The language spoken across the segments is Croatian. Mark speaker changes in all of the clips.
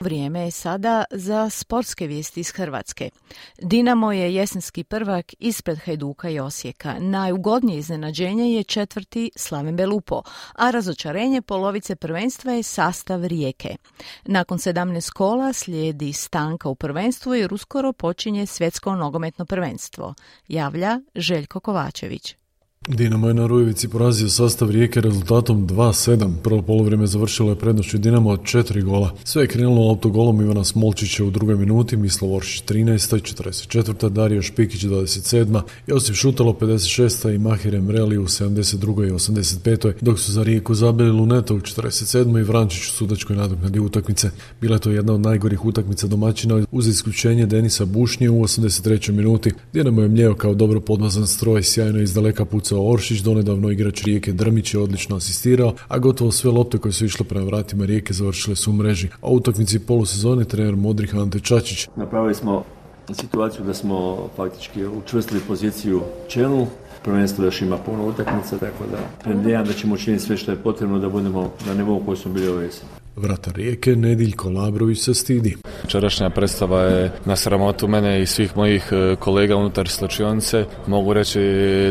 Speaker 1: Vrijeme je sada za sportske vijesti iz Hrvatske. Dinamo je jesenski prvak ispred Hajduka i Osijeka. Najugodnije iznenađenje je četvrti Slaven Belupo, a razočarenje polovice prvenstva je sastav Rijeke. Nakon 17 kola slijedi stanka u prvenstvu jer uskoro počinje svjetsko nogometno prvenstvo. Javlja Željko Kovačević.
Speaker 2: Dinamo je na Rujevici porazio sastav Rijeke rezultatom 2-7. Prvo polovreme završilo je prednošću Dinamo od četiri gola. Sve je krenulo autogolom Ivana Smolčića u drugoj minuti, Mislav Oršić 13. 44. Dario Špikić 27. Josip Šutalo 56. i Mahire Mreli u 72. i 85. dok su za Rijeku zabili Luneta u 47. i Vrančić u sudačkoj nadoknadi utakmice. Bila je to jedna od najgorih utakmica domaćina uz isključenje Denisa Bušnje u 83. minuti. Dinamo je mljeo kao dobro podmazan stroj, sjajno iz daleka puca Oršić, donedavno igrač Rijeke Drmić je odlično asistirao, a gotovo sve lopte koje su išle prema vratima Rijeke završile su u mreži. A u utakmici polusezone trener Modrih Ante Čačić.
Speaker 3: Napravili smo situaciju da smo faktički učvrstili poziciju čelu, prvenstvo još ima puno utakmica, tako da predvijem da ćemo učiniti sve što je potrebno da budemo na nivou koji smo bili ove
Speaker 2: Vrata rijeke Nediljko Labrović se stidi.
Speaker 4: Čerašnja predstava je na sramotu mene i svih mojih e, kolega unutar slačionice. Mogu reći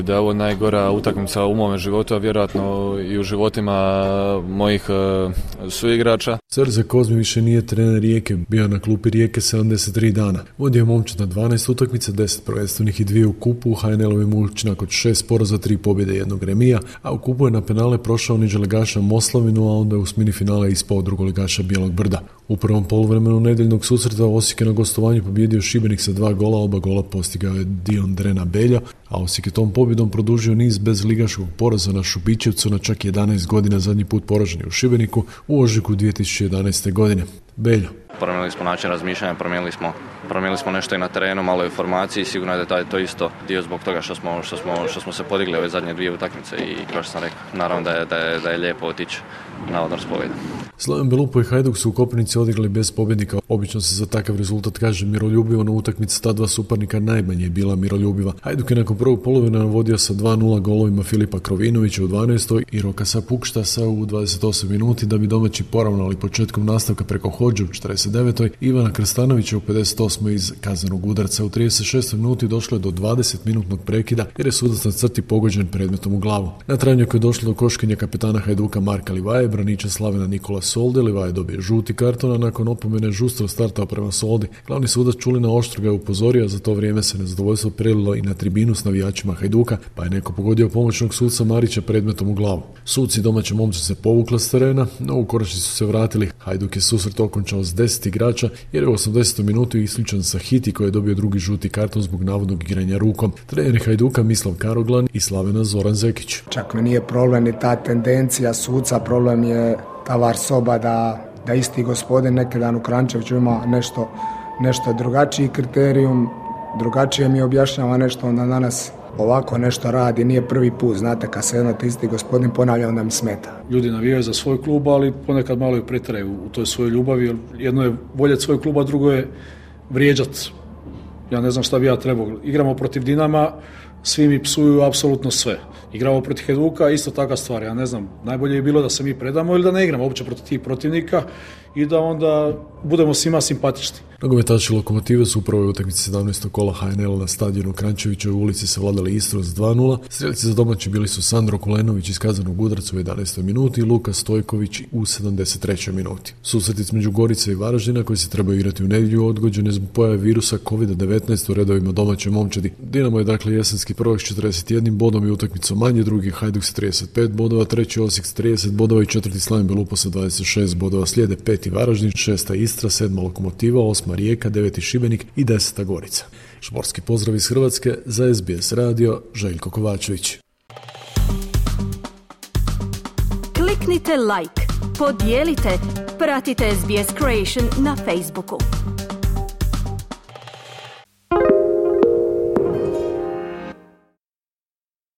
Speaker 4: da je ovo najgora utakmica u mome životu, a vjerojatno i u životima mojih e, suigrača.
Speaker 2: Srze Kozmi više nije trener Rijeke, bio na klupi Rijeke 73 dana. Vodio je momčad na 12 utakmica, 10 prvenstvenih i dvije u kupu, HNL-ovim učinak nakon šest poraza, tri pobjede jednog remija, a u kupu je na penale prošao niđe legaša Moslavinu, a onda je u smini finale ispao drugoligaša Bijelog brda. U prvom poluvremenu nedeljnog susreta Osijek je na gostovanju pobjedio Šibenik sa dva gola, oba gola postigao je Dion Drena Belja, a Osijek je tom pobjedom produžio niz bez ligaškog poraza na Šubićevcu na čak 11 godina zadnji put poraženi u Šibeniku u ožiku 2011. godine. Beljo.
Speaker 5: Promijenili smo način razmišljanja, promijenili smo, promijenili smo nešto i na terenu, malo informaciji, sigurno je da je to isto dio zbog toga što smo, što smo, što smo se podigli ove zadnje dvije utakmice i kao što sam rekao, naravno da je, da je, da je lijepo otići na odnos pobjede.
Speaker 2: Slaven Belupo i Hajduk su u Kopanici odigrali bez pobjednika. Obično se za takav rezultat kaže miroljubivo, na utakmici ta dva suparnika najmanje je bila miroljubiva. Hajduk je nakon prvog polovina vodio sa 2-0 golovima Filipa Krovinovića u 12. i Rokasa Pukštasa u 28 minuti da bi domaći poravnali početkom nastavka preko Hođe u 49. Ivana Krstanovića u 58. iz kaznenog udarca. U 36. minuti došlo je do 20 minutnog prekida jer je sudac na crti pogođen predmetom u glavu. Na trajanju je došlo do koškinja kapetana Hajduka Marka Livaje, braniča Slavena Nikola Solde, Livaje dobije žuti karton, a nakon opomene žustro startao prema Soldi. Glavni sudac Čulina Oštro ga je upozorio, za to vrijeme se nezadovoljstvo prelilo i na tribinu s navijačima Hajduka, pa je neko pogodio pomoćnog suca Marića predmetom u glavu. Suci domaće momci se povukla s terena, no u konačnici su se vratili. Hajduk je susret okončao s 10 igrača jer je u 80. minutu isključen sa Hiti koji je dobio drugi žuti karton zbog navodnog igranja rukom. Trener Hajduka Mislav Karoglan i Slavena Zoran Zekić.
Speaker 6: Čak mi nije problem ni ta tendencija suca, problem je ta var soba da, da isti gospodin neki dan u Krančeviću ima nešto, nešto drugačiji kriterijum, drugačije mi objašnjava nešto, onda danas ovako nešto radi, nije prvi put, znate, kad se jedan isti gospodin ponavlja, onda mi smeta.
Speaker 7: Ljudi navijaju za svoj klub, ali ponekad malo i pretraju u toj svojoj ljubavi, jer jedno je voljeti svoj klub, a drugo je vrijeđat. Ja ne znam šta bi ja trebao. Igramo protiv Dinama, svi mi psuju apsolutno sve. Igramo protiv Heduka, isto taka stvar. Ja ne znam, najbolje je bilo da se mi predamo ili da ne igramo uopće protiv tih protivnika i da onda budemo svima simpatični.
Speaker 2: Nogometaši Lokomotive su u prvoj utakmici 17. kola HNL na stadionu Krančevićoj ulici se vladali Istro s 2-0. Strelici za domaći bili su Sandro Kulenović iz kazanog udarca u 11. minuti i Luka Stojković u 73. minuti. Susret između Gorice i Varaždina koji se trebaju igrati u nedjelju odgođen je zbog pojave virusa COVID-19 u redovima domaće momčadi. Dinamo je dakle jesenski prvak s 41 bodom i utakmicom manje, drugi Hajduk s 35 bodova, treći Osijek s 30 bodova i četvrti Slavim Belupo sa 26 bodova. Slijede peti Varaždin, šesta Istra, sedma Lokomotiva, osma Rijeka, deveti Šibenik i deseta Gorica. Šporski pozdrav iz Hrvatske za SBS radio Željko Kovačević.
Speaker 8: Kliknite like, podijelite, pratite SBS Creation na Facebooku.